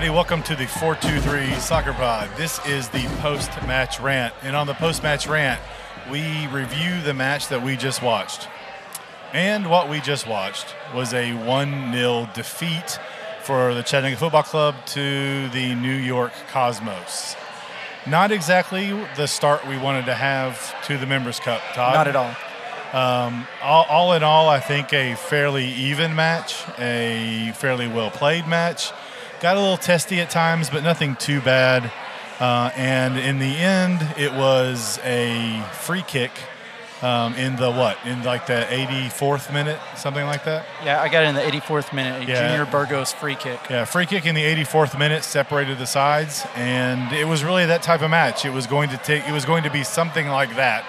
everybody, welcome to the 423 Soccer Pod. This is the post match rant. And on the post match rant, we review the match that we just watched. And what we just watched was a 1 0 defeat for the Chattanooga Football Club to the New York Cosmos. Not exactly the start we wanted to have to the Members Cup, Todd. Not at all. Um, all, all in all, I think a fairly even match, a fairly well played match. Got a little testy at times, but nothing too bad. Uh, and in the end, it was a free kick um, in the what? In like the 84th minute, something like that. Yeah, I got it in the 84th minute. A Yeah. Junior Burgos free kick. Yeah, free kick in the 84th minute separated the sides, and it was really that type of match. It was going to take. It was going to be something like that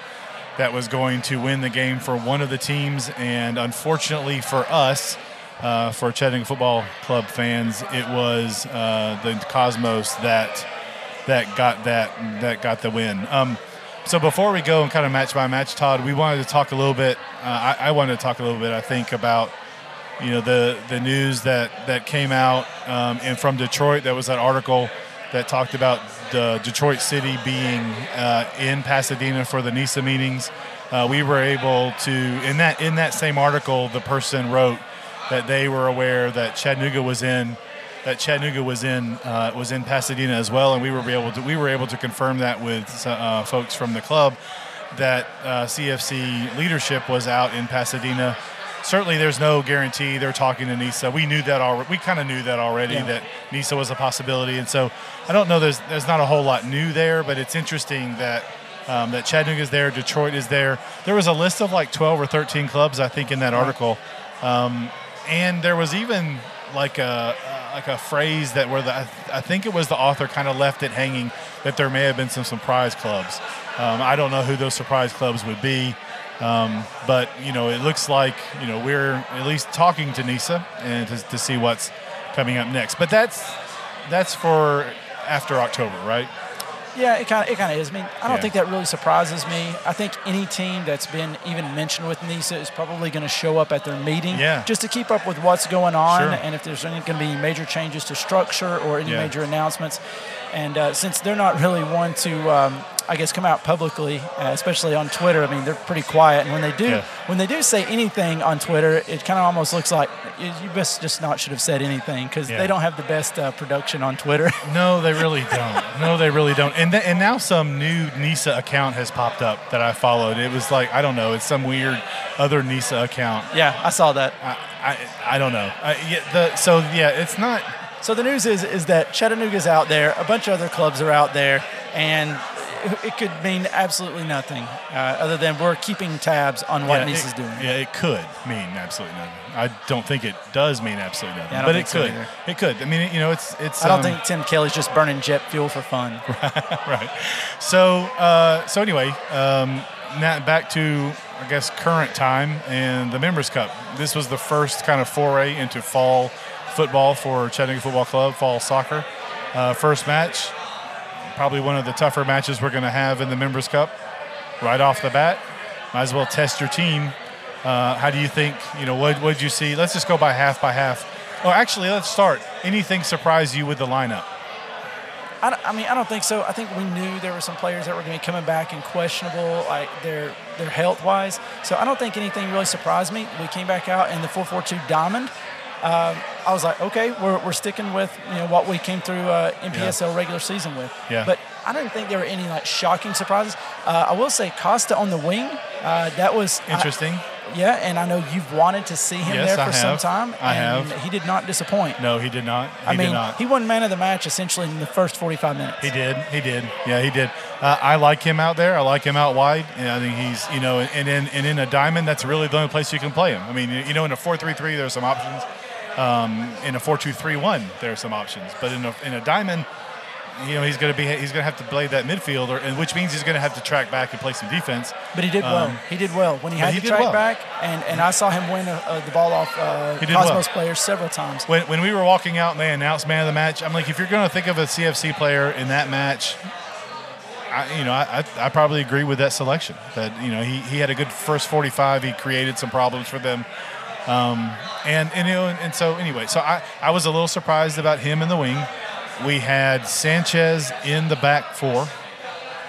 that was going to win the game for one of the teams, and unfortunately for us, uh, for Chattanooga Football Club fans, it was uh, the Cosmos that that got that that got the win. Um, so before we go and kind of match by match, Todd, we wanted to talk a little bit. Uh, I, I wanted to talk a little bit. I think about you know the the news that that came out um, and from Detroit. There was that article that talked about the Detroit City being uh, in Pasadena for the NISA meetings. Uh, we were able to in that in that same article, the person wrote that they were aware that Chattanooga was in that Chattanooga was in uh, was in Pasadena as well, and we were able to we were able to confirm that with uh, folks from the club that uh, CFC leadership was out in Pasadena. Certainly, there's no guarantee they're talking to NISA. We knew that already. We kind of knew that already Yeah. that NISA was a possibility, and so I don't know. There's there's not a whole lot new there, but it's interesting that. Um, that Chattanooga is there, Detroit is there. There was a list of like 12 or 13 clubs, I think, in that article and there was even like a like a phrase that where the I, th- I think it was the author kind of left it hanging that there may have been some surprise clubs. Um, I don't know who those surprise clubs would be, um, but you know it looks like you know we're at least talking to Nisa and to, to see what's coming up next. But that's that's for after October, right? Yeah, it kind of it kind of is. I mean, I don't Yeah. think that really surprises me. I think any team that's been even mentioned with NISA is probably going to show up at their meeting Yeah. just to keep up with what's going on Sure. and if there's any going to be major changes to structure or any Yeah. major announcements. And uh, since they're not really one to, um, I guess, come out publicly, uh, especially on Twitter. I mean, they're pretty quiet, and when they do, Yeah. when they do say anything on Twitter, it kind of almost looks like you best just not should have said anything because Yeah. they don't have the best uh, production on Twitter. No, they really don't. No, they really don't. And th- and now some new NISA account has popped up that I followed. It was like I don't know. It's some weird other NISA account. yeah, I saw that. I I, I don't know. I, yeah, the, so yeah, it's not. So the news is is that Chattanooga's out there, a bunch of other clubs are out there, and it- could mean absolutely nothing uh, other than we're keeping tabs on what yeah, Nice doing. Yeah, it could mean absolutely nothing. I don't think it does mean absolutely nothing, Yeah, but it could. it could. I mean, you know, it's it's. I don't um, think Tim Kelly's just burning jet fuel for fun. right. So, uh, so anyway, um, now back to I guess current time and the Members Cup. This was the first kind of foray into fall football for Chattanooga Football Club, fall soccer. Uh, first match, probably one of the tougher matches we're going to have in the Members Cup. Right off the bat, might as well test your team. Uh, how do you think? You know, what did you see? Let's just go by half by half. Oh, actually, let's start. Anything surprise you with the lineup? I, I mean, I don't think so. I think we knew there were some players that were going to be coming back and questionable, like their their health wise. So I don't think anything really surprised me. We came back out in the 4-4-2 diamond. Um, I was like, okay, we're, we're sticking with you know what we came through uh, NPSL regular season with. Yeah. But I didn't think there were any like shocking surprises. Uh, I will say Costa on the wing. Uh, that was I- Interesting. yeah, and I know you've wanted to see him Yes, there for some time. I and have. He did not disappoint. No, he did not. He I mean, did not. he won man of the match essentially in the first 45 minutes. He did. He did. Yeah, he did. Uh, I like him out there. I like him out wide. And I think he's, you know, and in and in a diamond, that's really the only place you can play him. I mean, you know, in a four-three-three, there's some options. Um, in a four-two-three-one, there are some options. But in a in a diamond, you know he's going to be he's going to have to play that midfielder, and which means he's going to have to track back and play some defense. But he did Um, well. He did well when he had he to track well. back, and, and I saw him win uh uh, the ball off uh, did well. Cosmos players several times. When, when we were walking out and they announced man of the match, I'm like, if you're going to think of a CFC player in that match, I, you know, I, I, I probably agree with that selection. That you know, he, he had a good first 45. He created some problems for them, um, and and you know, and, and so anyway, so I, I was a little surprised about him in the wing. We had Sanchez in the back four,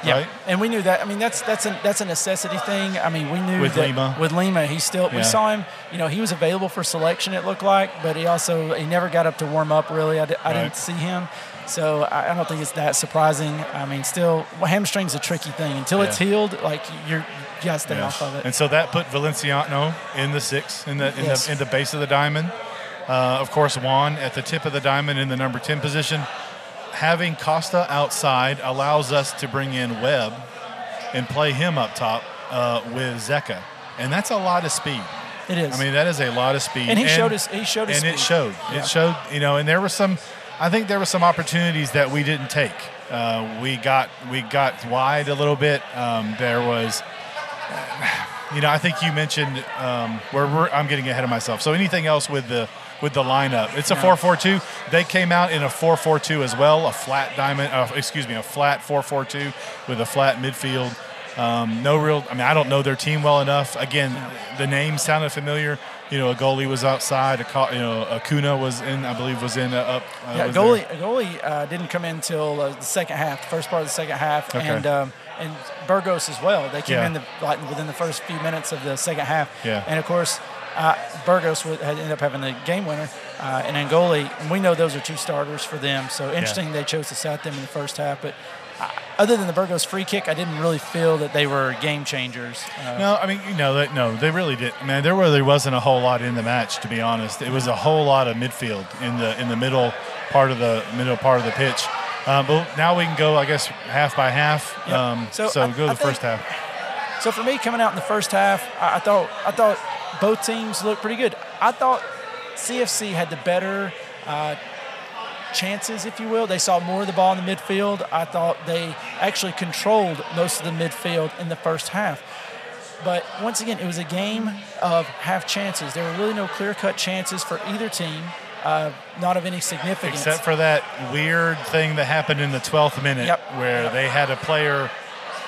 right? And we knew that. I mean, that's that's a that's a necessity thing. I mean, we knew With that Lima. with Lima, he still Yeah. we saw him. You know, he was available for selection. It looked like, but he also he never got up to warm up. Really, I, I Right. didn't see him. So I, I don't think it's that surprising. I mean, still, hamstring's a tricky thing. Until it's healed, like you're you gotta stay Yeah. off of it. And so that put Valenciano in the six, in the in, Yes. the, in the base of the diamond. Uh, of course, Juan at the tip of the diamond in the number 10 position. Having Costa outside allows us to bring in Webb and play him up top uh, with Zeka. And that's a lot of speed. It is. I mean, that is a lot of speed. And he showed us- he showed his And it showed. Yeah. It showed, you know, and there were some, I think there were some opportunities that we didn't take. Uh, we got we got wide a little bit. Um, there was, you know, I think you mentioned um, where we're, I'm getting ahead of myself. So anything else with the with the lineup? It's a No. 4-4-2. They came out in a 4-4-2 as well, a flat diamond. Uh, excuse me, a flat 4-4-2 with a flat midfield. Um, no real. I mean, I don't know their team well enough. Again, the name sounded familiar. You know, a goalie was outside. A you know, Acuna was in. I believe was in uh, up. Uh, Yeah, goalie goalie uh, didn't come in until uh, the second half, the first part of the second half, Okay. and um, and Burgos as well. They came Yeah. in the, like within the first few minutes of the second half. Yeah. And of course, uh, Burgos would, had ended up having the game winner, uh, and Angoli. And we know those are two starters for them. So interesting they chose to set them in the first half, but. Uh, Other than the Burgos free kick, I didn't really feel that they were game changers. Uh, No, I mean, you know, that, no, they really didn't. Man, there really wasn't a whole lot in the match, to be honest. It was a whole lot of midfield in the in the middle part of the middle part of the pitch. Um, but now we can go, I guess, half by half. Um, so So I- go to I the first half. So for me, coming out in the first half, I, I thought I thought both teams looked pretty good. I thought CFC had the better uh, chances, if you will. They saw more of the ball in the midfield. I thought they actually controlled most of the midfield in the first half. But once again, it was a game of half chances. There were really no clear-cut chances for either team, uh, not of any significance. Except for that weird thing that happened in the 12th minute Yep. where Yep. they had a player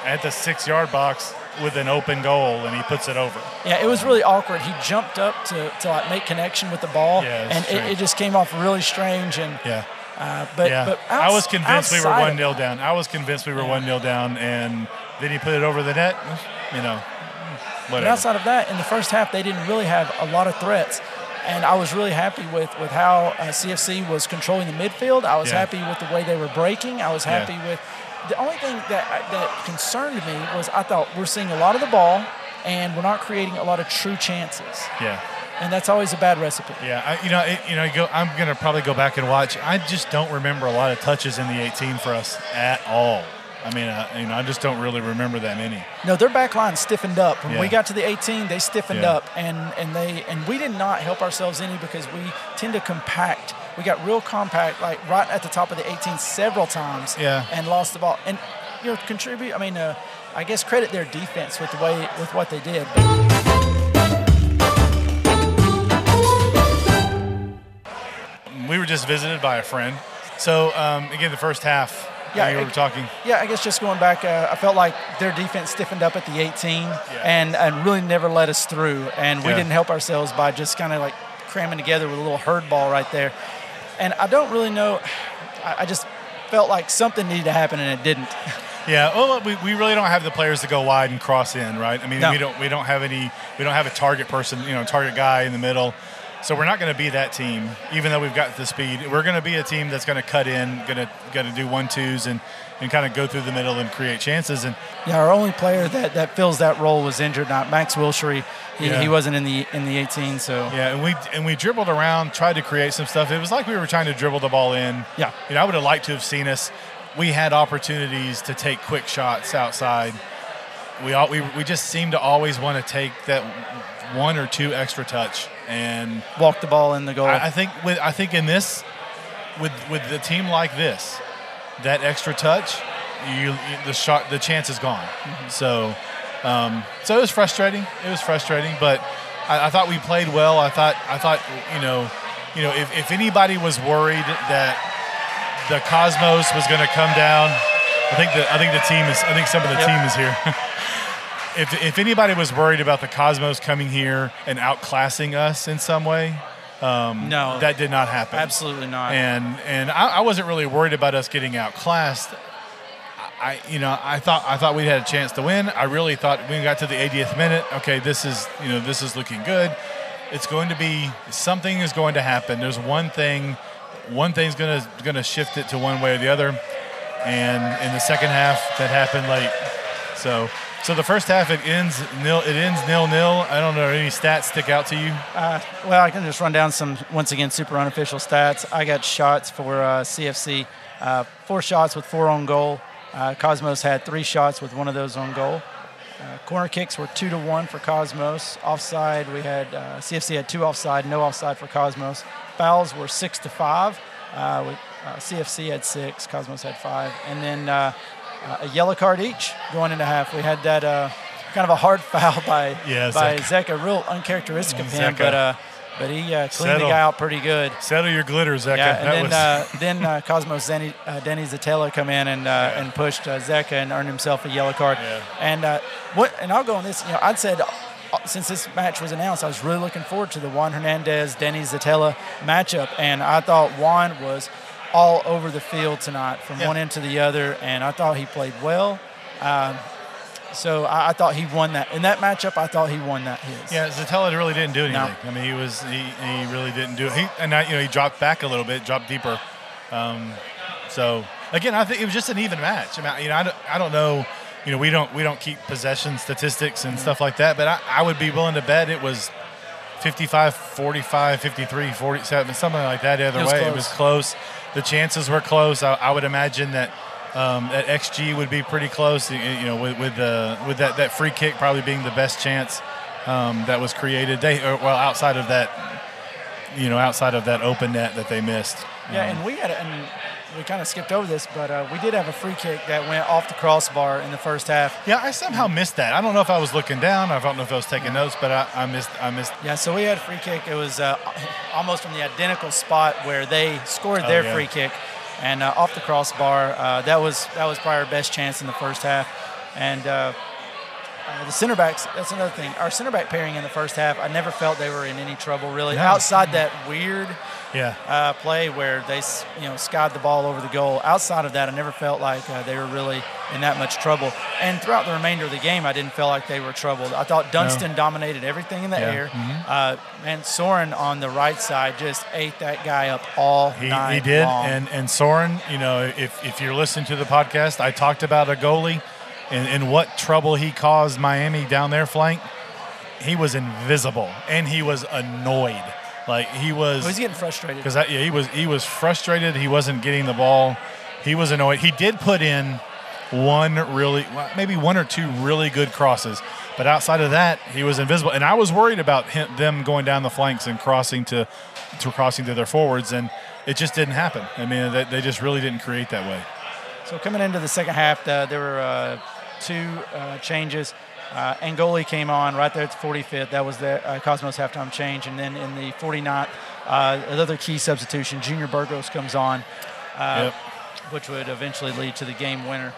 at the six yard box with an open goal and he puts it over. Yeah, it was really awkward. He jumped up to, to like make connection with the ball, Yeah, and it, it just came off really strange. And Yeah. uh, but yeah, but I was convinced we were one 0 down. I was convinced we were Yeah. one 0 down, and then he put it over the net. You know, But outside of that, in the first half, they didn't really have a lot of threats. And I was really happy with, with how uh, CFC was controlling the midfield. I was Yeah. happy with the way they were breaking. I was happy with the only thing that uh, that concerned me was I thought we're seeing a lot of the ball and we're not creating a lot of true chances. yeah, And that's always a bad recipe. yeah. I, you know, it, you know, you go, I'm gonna probably go back and watch. I just don't remember a lot of touches in the 18 for us at all. I mean, uh, you know, I just don't really remember that many. No, their back line stiffened up. When we got to the 18, they stiffened Yeah. up, and and they and we did not help ourselves any because we tend to compact. We got real compact, like right at the top of the 18 several times, Yeah. and lost the ball. And you know, contribute. I mean, uh, I guess credit their defense with the way with what they did. But We were just visited by a friend. So um, again, the first half. Yeah, you were talking. Yeah, I guess just going back, uh, I felt like their defense stiffened up at the 18 and, and really never let us through. And we Yeah. didn't help ourselves by just kind of like cramming together with a little herd ball right there. And I don't really know, I, I just felt like something needed to happen and it didn't. Yeah, well, we, we really don't have the players to go wide and cross in, right? I mean, No. we don't we don't have any we don't have a target person, you know, target guy in the middle. So we're not going to be that team, even though we've got the speed. We're going to be a team that's going to cut in, going to going to do one twos and and kind of go through the middle and create chances. And Yeah, our only player that, that fills that role was injured, not Max Wilshere. He, Yeah. he wasn't in the in the 18, so yeah, and we and we dribbled around, tried to create some stuff. It was like we were trying to dribble the ball in. Yeah. you know, I would have liked to have seen us. We had opportunities to take quick shots outside. We all we, we just seem to always want to take that one or two extra touch and walk the ball in the goal. I, I think with I think in this with with the team like this, that extra touch, you, you the shot the chance is gone. So um, so it was frustrating. It was frustrating, but I, I thought we played well. I thought I thought you know you know if, if anybody was worried that the Cosmos was going to come down, I think the I think the team is I think some of the Yep. team is here. if if anybody was worried about the Cosmos coming here and outclassing us in some way, um, No, that did not happen. absolutely not. And and I, I wasn't really worried about us getting outclassed. I you know I thought I thought we had a chance to win. I really thought we got to the 80th minute, okay, this is you know this is looking good. It's going to be something is going to happen. There's one thing, one thing's gonna gonna shift it to one way or the other. And in the second half, that happened late. So so the first half it ends nil. It ends nil nil. I don't know any stats stick out to you. Uh, well, I can just run down some once again super unofficial stats. I got shots for uh, CFC, uh, four shots with four on goal. Uh, Cosmos had three shots with one of those on goal. Uh, corner kicks were two to one for Cosmos. Offside, we had uh, CFC had two offside, no offside for Cosmos. Fouls were six to five. Uh, with, uh, CFC had six, Cosmos had five, and then uh, uh, a yellow card each going into half. We had that uh, kind of a hard foul by Yeah, by Zeka. Real uncharacteristic of him, Zeka. but uh, but he uh, cleaned Settle. the guy out pretty good. Settle your glitter, Zeka. Yeah, that and then was, uh, then uh, Cosmos Danny, uh, Danny Szetela come in and uh, and pushed uh, Zeka and earned himself a yellow card. Yeah. And uh, what? And I'll go on this. You know, I'd said uh, since this match was announced, I was really looking forward to the Juan Hernandez Danny Szetela matchup, and I thought Juan was all over the field tonight from Yeah. one end to the other, and I thought he played well. Um, so I, I thought he won that in that matchup. I thought he won that his. Yeah, Szetela really didn't do anything. No. I mean, he was he, he really didn't do it. He and I, you know he dropped back a little bit, dropped deeper. Um, so again, I think it was just an even match. I mean, you know, I don't, I don't know. You know, we don't we don't keep possession statistics and stuff like that, but I, I would be willing to bet it was 55, 45, 53, 47, something like that. Either It way, it was close. The chances were close. I, I would imagine that um, that XG would be pretty close. You know, with with the with that, that free kick probably being the best chance um, that was created. They or, well outside of that, you know, outside of that open net that they missed. Yeah, Um, and we had, and we kind of skipped over this, but uh, we did have a free kick that went off the crossbar in the first half. yeah, I somehow missed that. I don't know if I was looking down. I don't know if I was taking notes, but I, I missed. I missed. Yeah, so we had a free kick. It was uh, almost from the identical spot where they scored their Oh, yeah. free kick, and uh, off the crossbar. Uh, that was that was probably our best chance in the first half, and. Uh, the center backs, that's another thing. Our center back pairing in the first half, I never felt they were in any trouble really. No. Outside that weird Yeah. uh, play where they, you know, skied the ball over the goal. Outside of that, I never felt like uh, they were really in that much trouble. And throughout the remainder of the game, I didn't feel like they were troubled. I thought Dunstan dominated everything in the Yeah. Mm-hmm. air. Uh, and Soren on the right side just ate that guy up all He, night he did, long. and and Soren, you know, if if you're listening to the podcast, I talked about a goalie and, and what trouble he caused Miami down their flank. He was invisible, and he was annoyed. Like he was Oh, he's getting frustrated. because yeah, he was he was frustrated. He wasn't getting the ball. He was annoyed. He did put in one really, maybe one or two really good crosses, but outside of that, he was invisible. And I was worried about him, them going down the flanks and crossing to, to crossing to their forwards, and it just didn't happen. I mean, they, they just really didn't create that way. So coming into the second half, uh, there were uh, two uh, changes. Uh, Angoli came on right there at the 45th. That was the uh, Cosmos halftime change. And then in the 49th, uh, another key substitution, Junior Burgos comes on, uh, Yep. which would eventually lead to the game winner.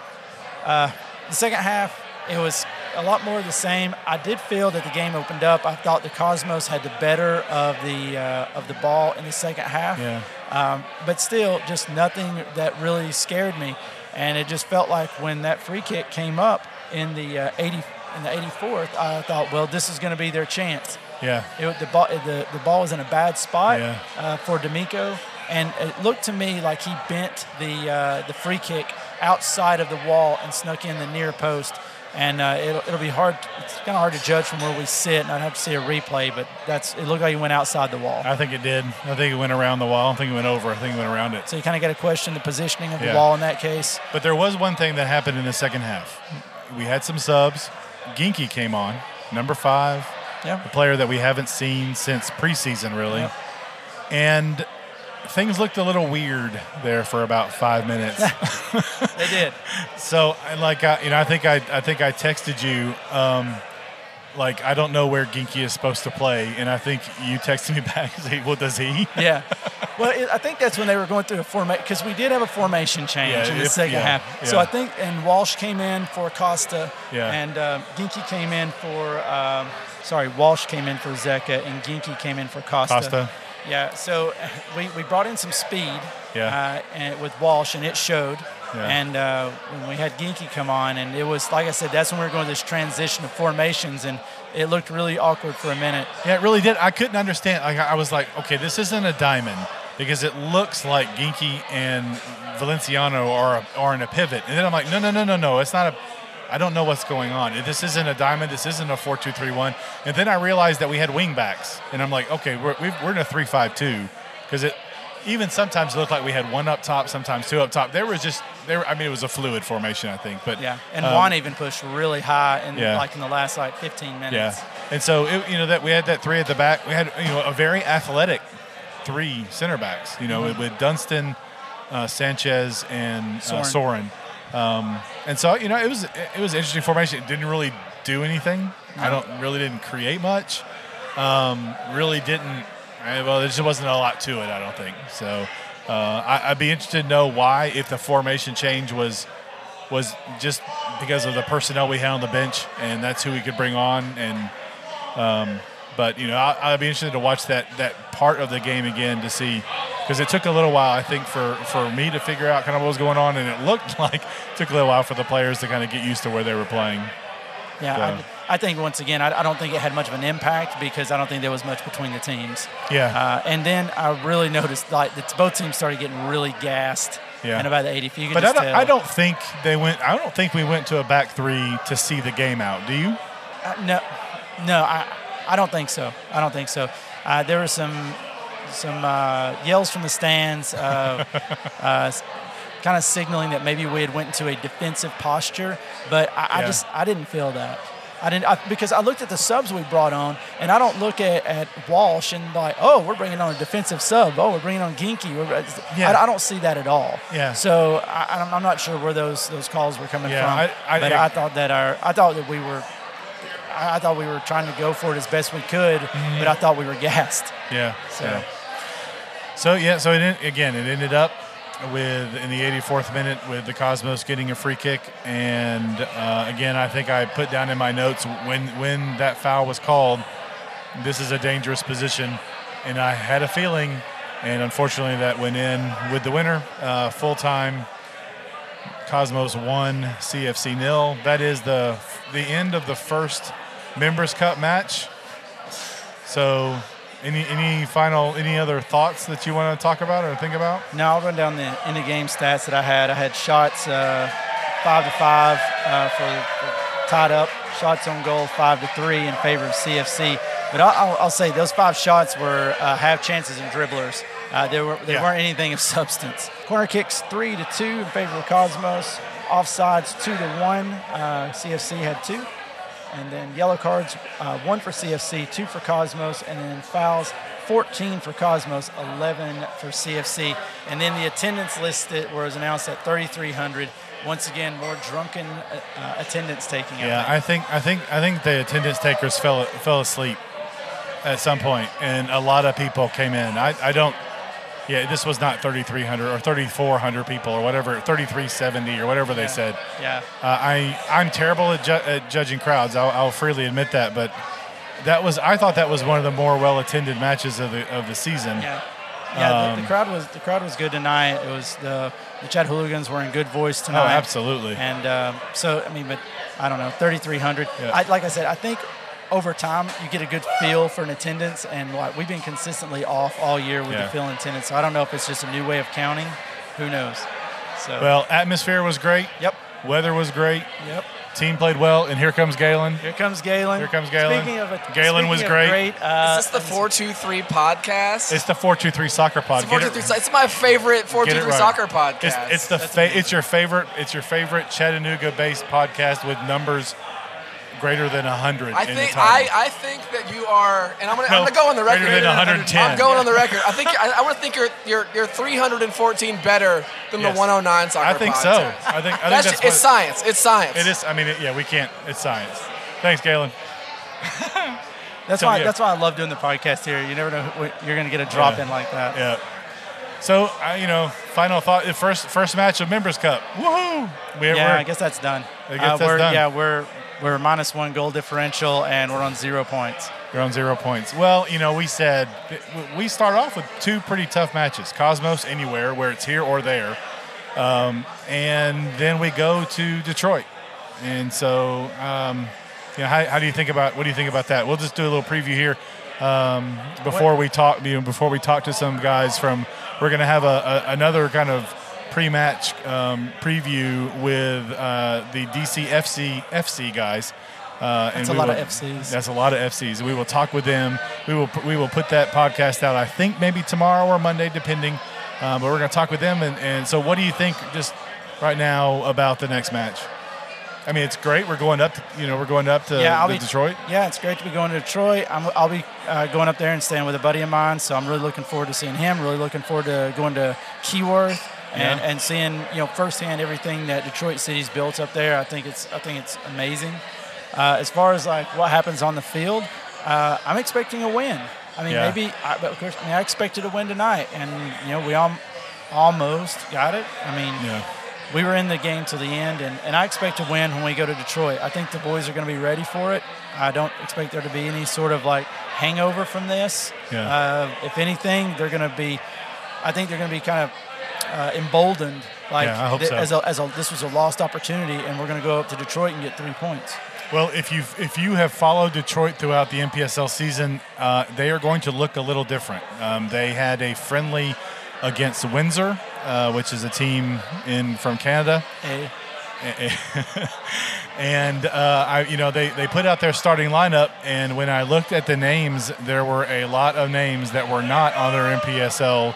Uh, the second half, it was a lot more of the same. I did feel that the game opened up. I thought the Cosmos had the better of the uh, of the ball in the second half. Yeah. Um, but still, just nothing that really scared me. And it just felt like when that free kick came up in the uh, 80 in the 84th, I thought, well, this is going to be their chance. Yeah. It, the ball the, the ball was in a bad spot Yeah. uh, for D'Amico, and it looked to me like he bent the uh, the free kick outside of the wall and snuck in the near post. And uh, it'll, it'll be hard. It's kind of hard to judge from where we sit, and I'd have to see a replay. But that's it looked like he went outside the wall. I think it did. I think it went around the wall. I think it went over. I think it went around it. So you kind of got to question the positioning of the wall in that case. But there was one thing that happened in the second half. We had some subs. Ginky came on, number five, a player that we haven't seen since preseason, really. Yep. And things looked a little weird there for about five minutes. They did. so, I- like, I, you know, I think I, I think I texted you, um, like, I don't know where Ginky is supposed to play, and I think you texted me back. Say, well, does he? Yeah. Well, it, I think that's when they were going through a formation because we did have a formation change Yeah, in the if- second yeah, half. So. I think and Walsh came in for Costa. Yeah. And uh, Ginky came in for um, sorry, Walsh came in for Zeka and Ginky came in for Costa. Costa. Yeah. So we, we brought in some speed. Yeah. Uh, and with Walsh and it showed. Yeah. And uh, when we had Ginky come on, and it was like I said, that's when we were going this transition of formations, and it looked really awkward for a minute. Yeah, it really did. I couldn't understand. Like, I was like, okay, this isn't a diamond because it looks like Ginky and Valenciano are are in a pivot, and then I'm like, no, no, no, no, no, it's not a. I don't know what's going on. This isn't a diamond. This isn't a four-two-three-one. And then I realized that we had wing backs, and I'm like, okay, we're we're in a three-five-two because it even sometimes looked like we had one up top, sometimes two up top. There was just there. I mean, it was a fluid formation, I think. But Yeah, and um, Juan even pushed really high in yeah. like in the last like 15 minutes. Yeah, and so it, you know that we had that three at the back. We had you know a very athletic three center backs. You know with, with Dunstan, uh, Sanchez, and uh, Soren. Soren. Um, and so you know it was it was interesting formation. It didn't really do anything. I don't really didn't create much. Um, really didn't. Well, there just wasn't a lot to it. I don't think so. Uh, I, I'd be interested to know why if the formation change was was just because of the personnel we had on the bench, and that's who we could bring on. And um, but you know, I, I'd be interested to watch that that part of the game again to see because it took a little while, I think, for for me to figure out kind of what was going on, and it looked like it took a little while for the players to kind of get used to where they were playing. Yeah, So- I, I think once again, I, I don't think it had much of an impact because I don't think there was much between the teams. Yeah. Uh, and then I really noticed like that both teams started getting really gassed. Yeah. In about the 80. If But I don't. I don't think they went. I don't think we went to a back three to see the game out. Do you? Uh, no, no, I, I don't think so. I don't think so. Uh, there were some some uh, yells from the stands, uh, uh, kind of signaling that maybe we had went into a defensive posture. But I, I just I didn't feel that. I didn't I, because I looked at the subs we brought on, and I don't look at, at Walsh and like, oh, we're bringing on a defensive sub. Oh, we're bringing on Ginky. Yeah. I, I don't see that at all. Yeah. So I, I'm- I'm not sure where those those calls were coming Yeah, from. I- I- but I thought that our I thought that we were I thought we were trying to go for it as best we could, but I thought we were gassed. Yeah. So- yeah. So yeah, so it again it ended up with in the 84th minute with the Cosmos getting a free kick, and uh, again I think I put down in my notes when when that foul was called, this is a dangerous position, and I had a feeling, and unfortunately that went in with the winner, uh, full time. Cosmos one, CFC nil. That is the the end of the first Members Cup match. So, any any final any other thoughts that you want to talk about or think about? Now I'll run down the in the game stats that I had. I had shots uh, five to five uh, for, for tied up. Shots on goal five to three in favor of CFC. But I'll, I'll, say those five shots were uh, half chances and dribblers. Uh, they were they Yeah. weren't anything of substance. Corner kicks three to two in favor of Cosmos. Offsides two to one. Uh, CFC had two. And then yellow cards, uh, one for CFC, two for Cosmos, and then fouls, 14 for Cosmos, 11 for CFC. And then the attendance list that was announced at 3,300. Once again, more drunken uh, attendance taking. Yeah, I I think I think I think the attendance takers fell fell asleep at some point, and a lot of people came in. I, I don't. Yeah, this was not 3,300 or 3,400 people or whatever, 3,370 or whatever they Yeah. said. yeah, Uh, I I'm terrible at, ju- at judging crowds. I'll, I'll freely admit that, but that was I thought that was one of the more well attended matches of the of the season. yeah, yeah. the, Um, the crowd was the crowd was good tonight. It was the the Chattahooligans were in good voice tonight. Oh, absolutely. And um, so, I mean, but I don't know, 3,300. Yeah. I, like I said, I think over time you get a good feel for an attendance, and like we've been consistently off all year with Yeah. the fill attendance. So I don't know if it's just a new way of counting. Who knows? So Well, atmosphere was great. yep, Weather was great. yep. Team played well, and here comes Galen. Here comes Galen. Here comes Galen. Speaking of a, Galen was speaking of great. uh, Is this the 423 podcast? It's the four two three soccer podcast. It's, Get it- it's my favorite 423 right. soccer podcast. It's, it's the fa- it's your favorite it's your favorite Chattanooga based podcast with numbers greater than 100 I in think the title. I, I think that you are, and I'm gonna, No, I'm gonna go on the record. greater than 110. I'm going on the record. I think I, I want to think you're you're you're 314 better than Yes. the 109 soccer. I think so. I think I think That's, that's, it's science. It's science. It is. I mean, it, yeah, we can't. It's science. Thanks, Galen. That's So, why. yeah. That's why I love doing the podcast here. You never know who, you're going to get a drop Yeah. in like that. Yeah. So, I you know, final thought. First first match of members cup. Woohoo! We, Yeah, we're- I guess that's done. I guess uh, that's we're, done. Yeah, we're we're minus one goal differential and we're on zero points. You're on zero points. Well, you know, we said we start off with two pretty tough matches: Cosmos anywhere, where it's here or there, um, and then we go to Detroit. And so, um, you know, how, how do you think about what do you think about that? We'll just do a little preview here um, before we talk. You know, before we talk to some guys from, we're going to have a, a, another kind of pre-match um, preview with uh, the DCFC FC FC guys. Uh, That's a lot will- of FCs. That's a lot of FCs. We will talk with them. We will we will put that podcast out. I think maybe tomorrow or Monday, depending. Uh, but we're going to talk with them. And, and so, what do you think just right now about the next match? I mean, it's great. We're going up. To, you know, we're going up to, yeah, I'll be Detroit. Yeah, it's great to be going to Detroit. I'm, I'll be uh, going up there and staying with a buddy of mine, so I'm really looking forward to seeing him. Really looking forward to going to Keyworth and, Yeah. and seeing you know firsthand everything that Detroit City's built up there. I think it's I think it's amazing. Uh, as far as like what happens on the field, uh, I'm expecting a win. I mean, Yeah. maybe, I, but of course, I, mean, I expected a win tonight, and you know we all almost got it. I mean, Yeah. we were in the game to the end, and, and I expect to win when we go to Detroit. I think the boys are going to be ready for it. I don't expect there to be any sort of like hangover from this. Yeah. Uh, if anything, they're going to be. I think they're going to be kind of uh, emboldened. Like Yeah, th- so. as, a, as a, this was a lost opportunity, and we're going to go up to Detroit and get three points. Well, if you if you have followed Detroit throughout the NPSL season, uh, they are going to look a little different. Um, they had a friendly against Windsor, uh, which is a team in from Canada. Hey, and uh, I, you know, they, they put out their starting lineup, and when I looked at the names, there were a lot of names that were not on their NPSL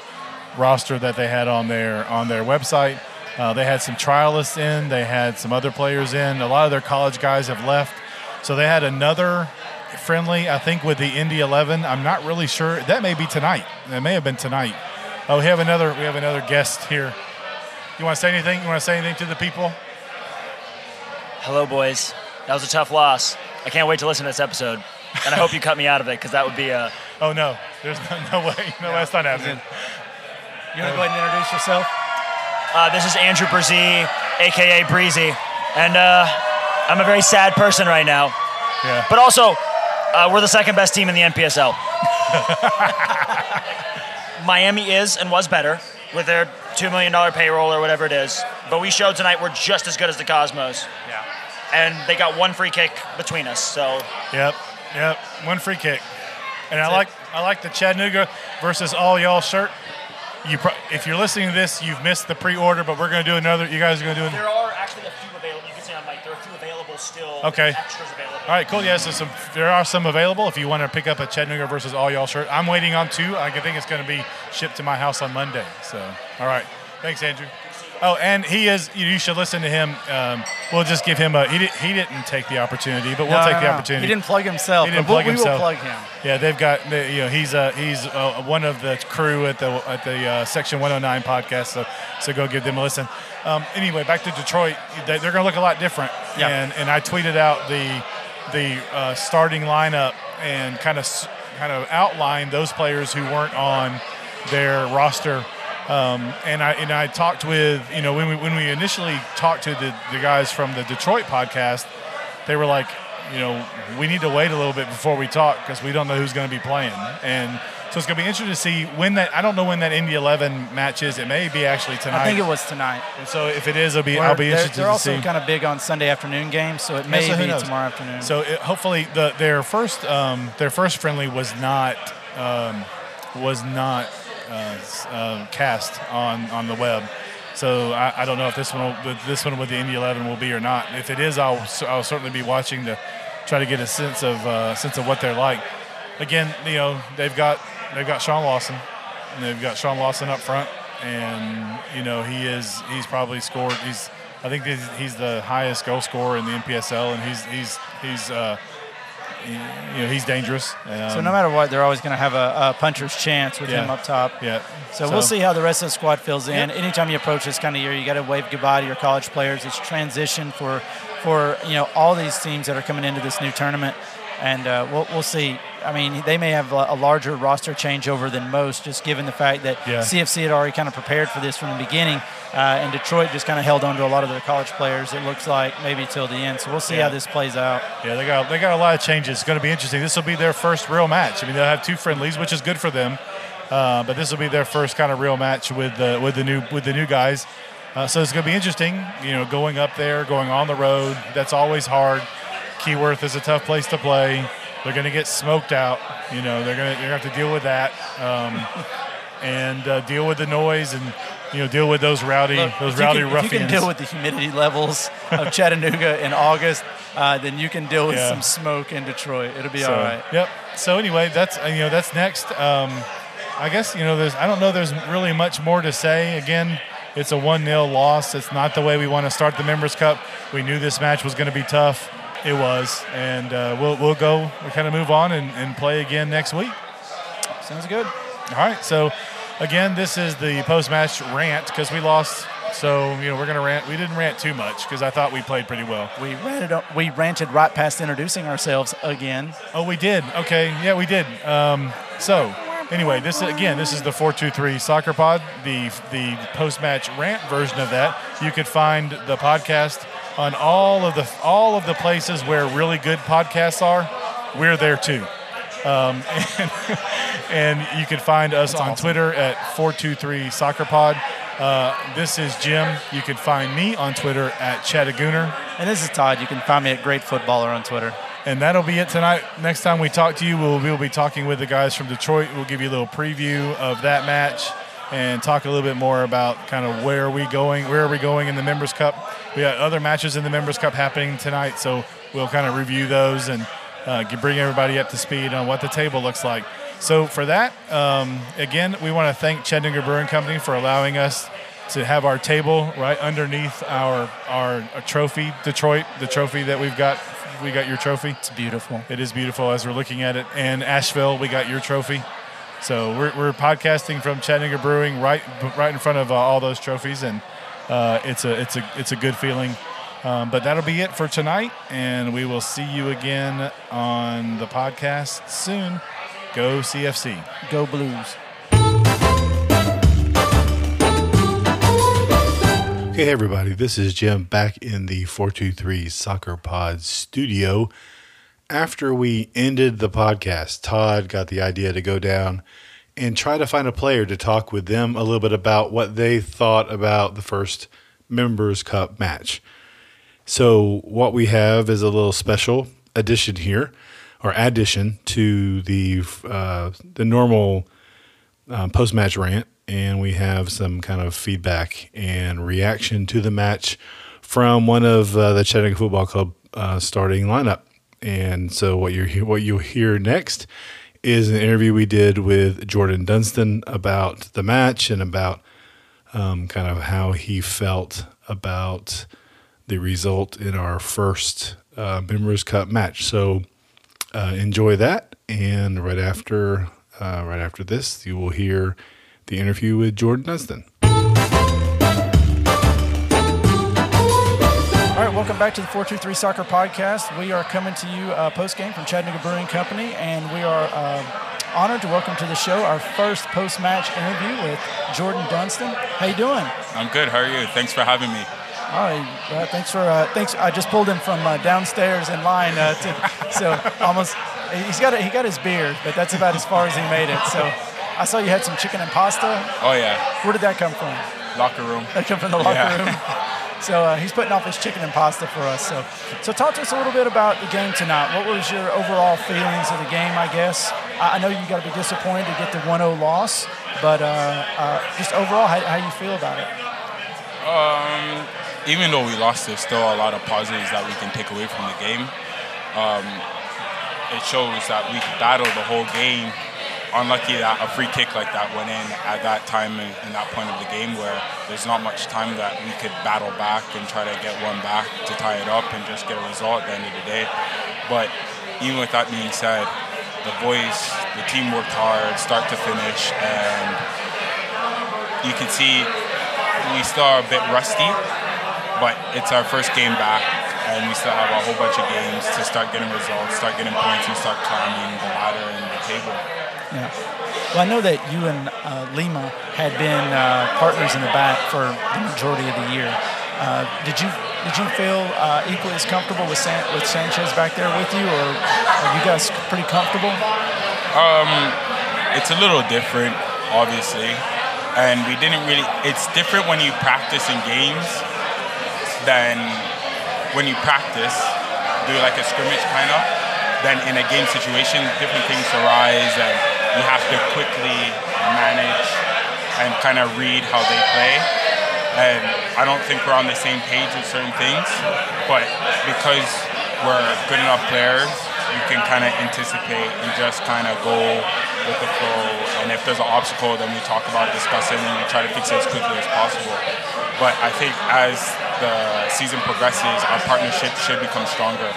roster that they had on their on their website. Uh, they had some trialists in, they had some other players in. A lot of their college guys have left, so they had another friendly. I think with the Indy 11. I'm not really sure. That may be tonight. That may have been tonight. Oh, we have another. We have another guest here. You want to say anything? You want to say anything to the people? Hello, boys. That was a tough loss. I can't wait to listen to this episode, and I hope you cut me out of it because that would be a. Oh no, there's no, no way. No, that's not happening. You want to go ahead and introduce yourself? Uh, this is Andrew Brzee, aka Breezy, and uh, I'm a very sad person right now. Yeah. But also, uh, we're the second best team in the NPSL. Miami is and was better with their two million dollar payroll or whatever it is, but we showed tonight we're just as good as the Cosmos, Yeah. and they got one free kick between us. So Yep. Yep. One free kick. And I like I like the Chattanooga versus all y'all shirt. You pro- if you're listening to this, you've missed the pre-order, but we're gonna do another. You guys are gonna do it. there are actually a few available. You can see on mic there are a few available still. Okay. Extras available. All right, cool. Yes, there's some. There are some available if you want to pick up a Chattanooga versus all y'all shirt. I'm waiting on two. I think it's going to be shipped to my house on Monday. So, all right. Thanks, Andrew. Oh, and he is. You should listen to him. Um, we'll just give him a. He, did, he didn't take the opportunity, but we'll No, take no, the no. opportunity. He didn't plug himself. He didn't plug we himself. will plug him. Yeah, they've got they- you know he's uh, he's uh, one of the crew at the at the uh, Section 109 podcast. So so go give them a listen. Um, anyway, back to Detroit. They, they're going to look a lot different. Yeah. And and I tweeted out the the uh, starting lineup and kind of kind of outlined those players who weren't on their roster. Um, and I and I talked with you know when we when we initially talked to the, the guys from the Detroit podcast, they were like, you know, we need to wait a little bit before we talk because we don't know who's going to be playing. And so it's going to be interesting to see when that. I don't know when that Indy 11 match is. It may be actually tonight. I think it was tonight. And so if it is, it'll be. We're- I'll be they're, interested they're to also see. kind of big on Sunday afternoon games, so it Yeah, may so be knows? tomorrow afternoon. So it, hopefully the their first um, their first friendly was not um, was not uh, uh, cast on on the web. So I, I don't know if this one will, this one with the Indy 11 will be or not. If it is, I'll I'll certainly be watching to try to get a sense of uh, sense of what they're like. Again, you know they've got they've got Sean Lawson, and they've got Sean Lawson up front, and you know he is he's probably scored he's I think he's, he's the highest goal scorer in the NPSL, and he's he's he's uh, you know he's dangerous. Um, So no matter what, they're always going to have a, a puncher's chance with Yeah. him up top. yeah. So, we'll see how the rest of the squad fills in. Yep. Anytime you approach this kind of year, you got to wave goodbye to your college players. It's transition for for you know all these teams that are coming into this new tournament, and uh, we'll we'll see. I mean, they may have a larger roster changeover than most, just given the fact that Yeah. CFC had already kind of prepared for this from the beginning, uh, and Detroit just kind of held on to a lot of their college players. It looks like maybe till the end. So we'll see Yeah. how this plays out. Yeah, they got they got a lot of changes. It's going to be interesting. This will be their first real match. I mean, they'll have two friendlies, which is good for them. Uh, but this will be their first kind of real match with the with the new with the new guys. Uh, so it's going to be interesting. You know, going up there, going on the road. That's always hard. Keyworth is a tough place to play. They're going to get smoked out. You know, they're going to they're going to have to deal with that. Um, and uh, deal with the noise and you know deal with those rowdy Look, those you rowdy can, If ruffians. you can deal with the humidity levels of Chattanooga in August, uh, then you can deal with Yeah. some smoke in Detroit. It'll be So, all right. Yep. So anyway, that's uh, you know that's next. Um, I guess you know there's I don't know there's really much more to say. Again, it's a one 0 loss. It's not the way we want to start the Members Cup. We knew this match was going to be tough. It was, and uh, we'll we'll go. We kind of move on and, and play again next week. Sounds good. All right. So again, this is the post match rant because we lost. So you know we're gonna rant. We didn't rant too much because I thought we played pretty well. We ranted, we ranted right past introducing ourselves again. Oh, we did. Okay, yeah, we did. Um, so, anyway, this again, this is the four two three soccer pod, the the post match rant version of that. You could find the podcast on all of the all of the places where really good podcasts are. We're there too. Um, and, and you can find us on Twitter at 423 Soccer Pod. Uh, this is Jim. You can find me on Twitter at Chattagooner. And this is Todd. You can find me at Great Footballer on Twitter. And that'll be it tonight. Next time we talk to you, we'll, we'll be talking with the guys from Detroit. We'll give you a little preview of that match and talk a little bit more about kind of where are we going, where are we going in the Members Cup. We got other matches in the Members Cup happening tonight, so we'll kind of review those and uh, bring everybody up to speed on what the table looks like. So for that, um, again, we want to thank Chattanooga Brewing Company for allowing us to have our table right underneath our our, our trophy, Detroit, the trophy that we've got. We got your trophy. It's beautiful. It is beautiful as we're looking at it. And Asheville, we got your trophy. So we're, we're podcasting from Chattanooga Brewing, right right in front of uh, all those trophies, and uh, it's a it's a it's a good feeling. Um, but that'll be it for tonight, and we will see you again on the podcast soon. Go CFC. Go Blues. Hey everybody, this is Jim back in the 423 Soccer Pod studio. After we ended the podcast, Todd got the idea to go down and try to find a player to talk with them a little bit about what they thought about the first Members Cup match. So, what we have is a little special addition here, or addition to the uh, the normal um, post match rant, and we have some kind of feedback and reaction to the match from one of uh, the Chattanooga Football Club uh, starting lineup. And so, what you what you hear next is an interview we did with Jordan Dunstan about the match and about um, kind of how he felt about the result in our first uh, Members Cup match. So uh, enjoy that, and right after uh, right after this, you will hear the interview with Jordan Dunstan. Welcome back to the 423 Soccer Podcast. We are coming to you uh, post game from Chattanooga Brewing Company, and we are uh, honored to welcome to the show our first post match interview with Jordan Dunstan. How you doing? I'm good. How are you? Thanks for having me. All right, uh, thanks for uh, thanks. I just pulled him from uh, downstairs in line uh, to so almost he's got a, he got his beard, but that's about as far as he made it. So I saw you had some chicken and pasta. Oh yeah, Where did that come from? locker room. That come from the locker Yeah. room. So uh, he's putting off his chicken and pasta for us. So, so talk to us a little bit about the game tonight. What was your overall feelings of the game? I guess I, I know you got to be disappointed to get the 1-0 loss, but uh, uh, just overall, how, how you feel about it? Um, even though we lost, there's still a lot of positives that we can take away from the game. Um, it shows that we battled the whole game unlucky that a free kick like that went in at that time in, in that point of the game where there's not much time that we could battle back and try to get one back to tie it up and just get a result at the end of the day. But even with that being said, the boys, the team worked hard, start to finish, and you can see we still are a bit rusty, but it's our first game back, and we still have a whole bunch of games to start getting results, start getting points, and start climbing the ladder and the table. Yeah. Well, I know that you and uh, Lima had been uh, partners in the back for the majority of the year. Uh, did you did you feel uh, equally as comfortable with San- with Sanchez back there with you, or are you guys pretty comfortable? Um, It's a little different, obviously, and we didn't really. It's different when you practice in games than when you practice, do like a scrimmage kind of. Then in a game situation, different things arise, and you have to quickly manage and kind of read how they play. And I don't think we're on the same page with certain things, but because we're good enough players, you can kind of anticipate and just kind of go with the flow. And if there's an obstacle, then we talk about it, discuss it, and we try to fix it as quickly as possible. But I think as the season progresses, our partnership should become stronger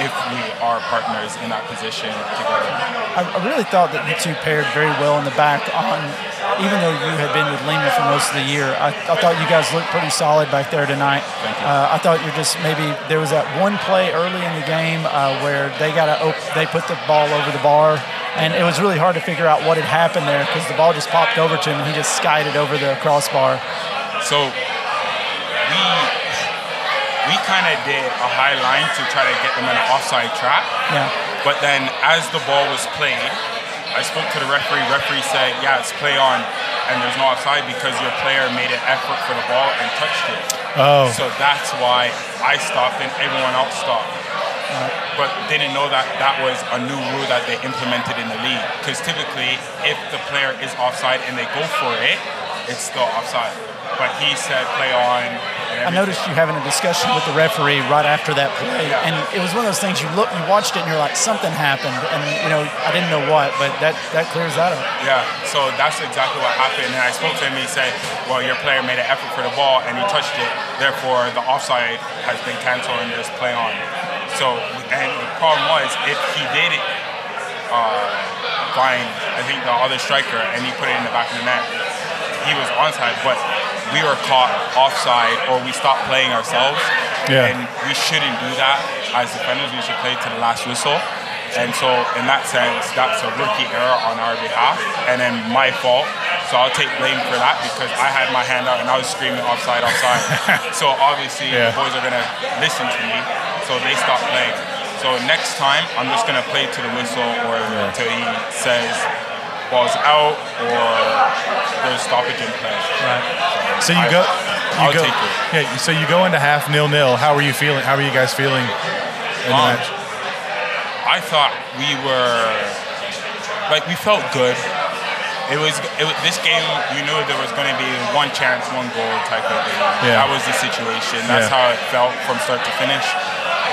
if we are partners in that position together. I, I really thought that you two paired very well in the back. On even though you had been with Lima for most of the year, I, I thought you guys looked pretty solid back there tonight. Thank you. Uh, I thought you're just maybe there was that one play early in the game uh, where they got a, they put the ball over the bar. And it was really hard to figure out what had happened there because the ball just popped over to him and he just skied it over the crossbar. So we we kind of did a high line to try to get them in an offside trap. Yeah. But then as the ball was played, I spoke to the referee. Referee said, "Yeah, it's play on, and there's no offside because your player made an effort for the ball and touched it." Oh. So that's why I stopped and everyone else stopped. But didn't know that that was a new rule that they implemented in the league. Because typically, if the player is offside and they go for it, it's still offside. But he said play on. I noticed you having a discussion with the referee right after that play, and it was one of those things you look, you watched it, and you're like, something happened, and you know, I didn't know what, but that that clears that up. Yeah, so that's exactly what happened. And I spoke to him. And he said, "Well, your player made an effort for the ball and he touched it. Therefore, the offside has been canceled and just play on." So, and the problem was if he did it, uh, find I think the other striker and he put it in the back of the net, he was onside. But we were caught offside or we stopped playing ourselves. Yeah. And we shouldn't do that as defenders. We should play to the last whistle. And so, in that sense, that's a rookie error on our behalf, and then my fault. So I'll take blame for that because I had my hand out and I was screaming offside, offside. so obviously Yeah. the boys are gonna listen to me, so they stop playing. So next time I'm just gonna play to the whistle or till he says ball's out or there's stoppage in play. Right. So you I- go. You I'll go, take it. Yeah. So you go into half nil nil. How are you feeling? How are you guys feeling in the Um, match? I thought we were like we felt good. It was, it was this game. We knew there was going to be one chance, one goal type of game. Yeah. That was the situation. That's Yeah. how it felt from start to finish.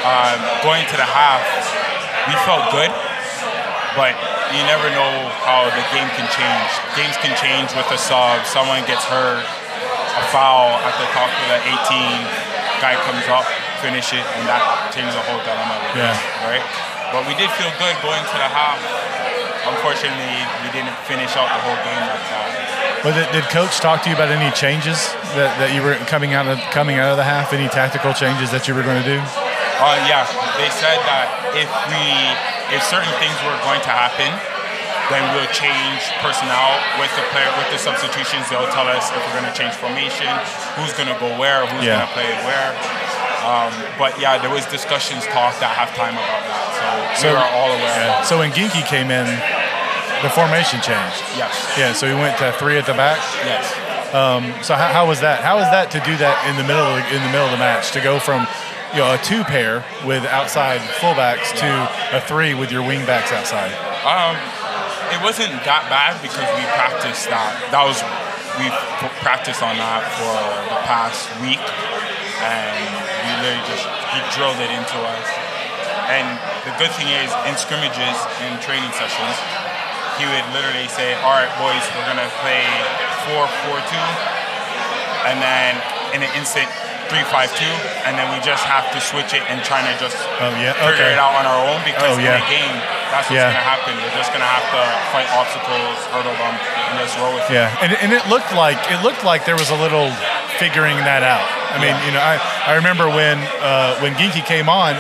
Um, going to the half, we felt good, but you never know how the game can change. Games can change with a sub. Someone gets hurt, a foul at the top of the 18, guy comes up, finish it, and that changes the whole the Yeah. Right. But we did feel good going to the half. Unfortunately, we didn't finish out the whole game like that. But did, did coach talk to you about any changes that, that you were coming out of coming out of the half? Any tactical changes that you were going to do? Uh, yeah, they said that if we, if certain things were going to happen, then we'll change personnel with the player, with the substitutions. They'll tell us if we're going to change formation, who's going to go where, who's Yeah. going to play where. Um, but yeah, there was discussions talked at halftime about that, so, we were all aware. So when Ginky came in, the formation changed. Yes, Yeah. So we went to three at the back. yes. So how, how was that? How was that to do that in the middle of the, in the middle of the match to go from you know a two pair with outside fullbacks to a three with your wing backs outside? Um, it wasn't that bad because we practiced that. That was we practiced on that for the past week, and we literally just he drilled it into us. And the good thing is, in scrimmages and training sessions, he would literally say, "All right, boys, we're gonna play four-four-two," and then in an instant. Three-five-two, and then we just have to switch it and try to just Oh, yeah, figure okay. it out on our own because Oh, yeah. in a game, that's what's Yeah. gonna happen. You're just gonna have to fight obstacles, hurdle them, and just roll with it. Yeah, and, and it looked like it looked like there was a little figuring that out. I mean, Yeah. you know, I, I remember when uh, when Ginky came on,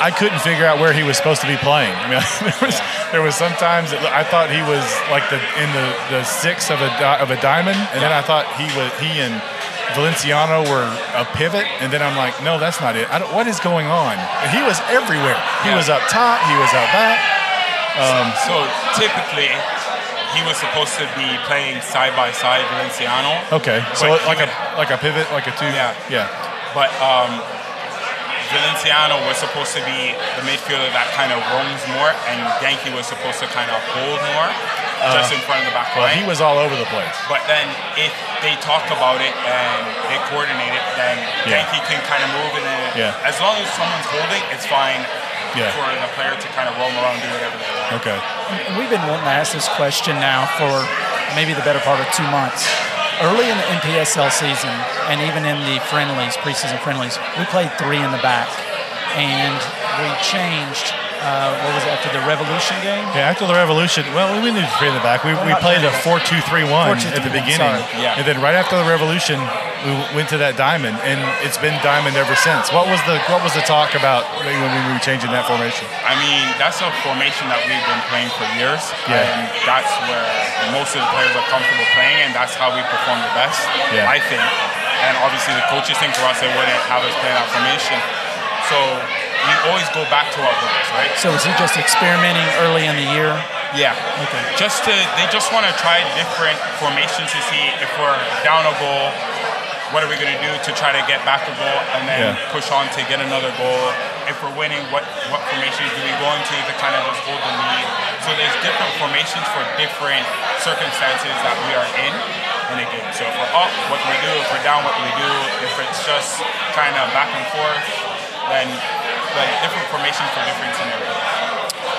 I couldn't figure out where he was supposed to be playing. I mean, there was there was sometimes I thought he was like the in the, the six of a di- of a diamond, and then I thought he was he and Valenciano were a pivot, and then I'm like, no, that's not it. I don't, what is going on? And he was everywhere. He Yeah. was up top. He was out back. So typically, he was supposed to be playing side by side Valenciano. Okay, so like a like a pivot, like a two. Yeah. yeah. But um, Valenciano was supposed to be the midfielder that kind of roams more, and Yankee was supposed to kind of hold more, just uh, in front of the back Well, line. he was all over the place. But then if they talk about it and they coordinate it, then Yeah. Yankee can kind of move and then Yeah. as long as someone's holding, it's fine Yeah. for the player to kind of roam around and do whatever they want. Okay. And we've been wanting to ask this question now for maybe the better part of two months. Early in the NPSL season, and even in the friendlies, preseason friendlies, we played three in the back, and we changed. Uh, what was it after the Revolution game? Yeah, after the revolution, well, we didn't three in the back. We, we played a in the back. four-two-three-one at the 4-2-3-1, beginning. sorry. Yeah. And then right after the revolution, we went to that diamond, and it's been diamond ever since. What was the what was the talk about when we were changing that formation? I mean, that's a formation that we've been playing for years, Yeah. and that's where most of the players are comfortable playing, and that's how we perform the best, Yeah. I think. And obviously, the coaches think for us they wouldn't have us play that formation. So we always go back to what works, right? So was he just experimenting early in the year? Yeah. Okay. Just to, they just want to try different formations to see if we're down a goal, what are we going to do to try to get back a goal and then Yeah. push on to get another goal. If we're winning, what what formations do we go into to kind of just hold the lead? So there's different formations for different circumstances that we are in in a game. So if we're up, what do we do? If we're down, what do we do? If it's just kind of back and forth, then like different formations for different scenarios.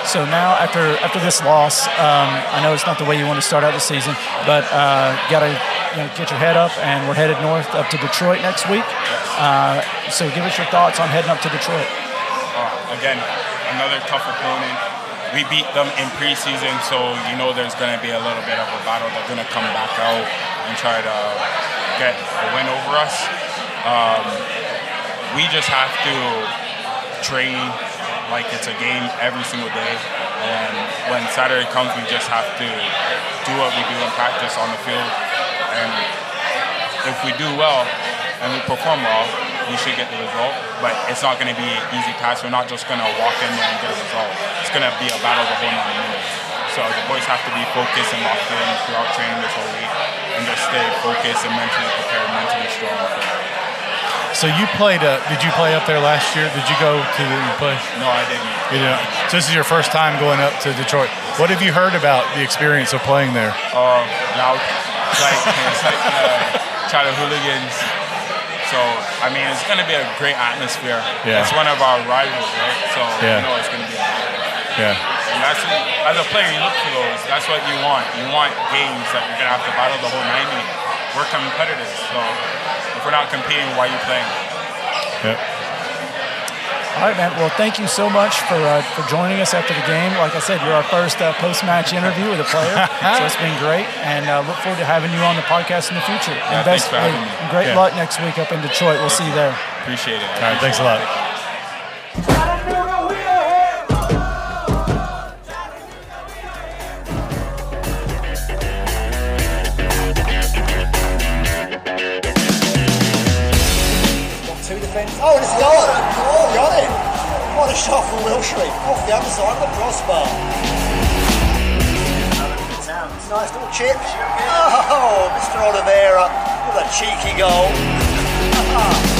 So now, after after this loss, um, I know it's not the way you want to start out the season, but uh, got to you know, get your head up, and we're headed north up to Detroit next week. Uh, so give us your thoughts on heading up to Detroit. Uh, again, another tough opponent. We beat them in preseason, so you know there's going to be a little bit of a battle. They're going to come back out and try to get a win over us. Um, we just have to train like it's a game every single day. And when Saturday comes, we just have to do what we do in practice on the field. And if we do well and we perform well, we should get the result. But it's not going to be an easy task. We're not just going to walk in there and get a result. It's going to be a battle the whole 90 minutes. So the boys have to be focused and locked in throughout training this whole week and just stay focused and mentally prepared, mentally strong for that. So you played. Uh, did you play up there last year? Did you go to the play? No, I didn't. You know, so this is your first time going up to Detroit. What have you heard about the experience of playing there? uh, loud. It's like, it's like uh, Chattahooligans. So, I mean, it's going to be a great atmosphere. Yeah. It's one of our rivals, right? So, Yeah. you know it's going to be Yeah. And that's, as a player, you look for those. That's what you want. You want games that you're going to have to battle the whole 90. We're competitors. So, if we're not competing, why are you playing? Yeah. All right, man. Well, thank you so much for uh, for joining us after the game. Like I said, you're our first uh, post match interview with a player, so it's been great, and uh, look forward to having you on the podcast in the future. Yeah, and thanks for having me. great Yeah. luck next week up in Detroit. We'll see you there. Appreciate it. All right. Thanks a lot. Oh, and it's. Oh, got it. What a shot from Wilshere. Off the other side of the crossbar. Nice little chip. Oh, Mr. Oliveira with a cheeky goal.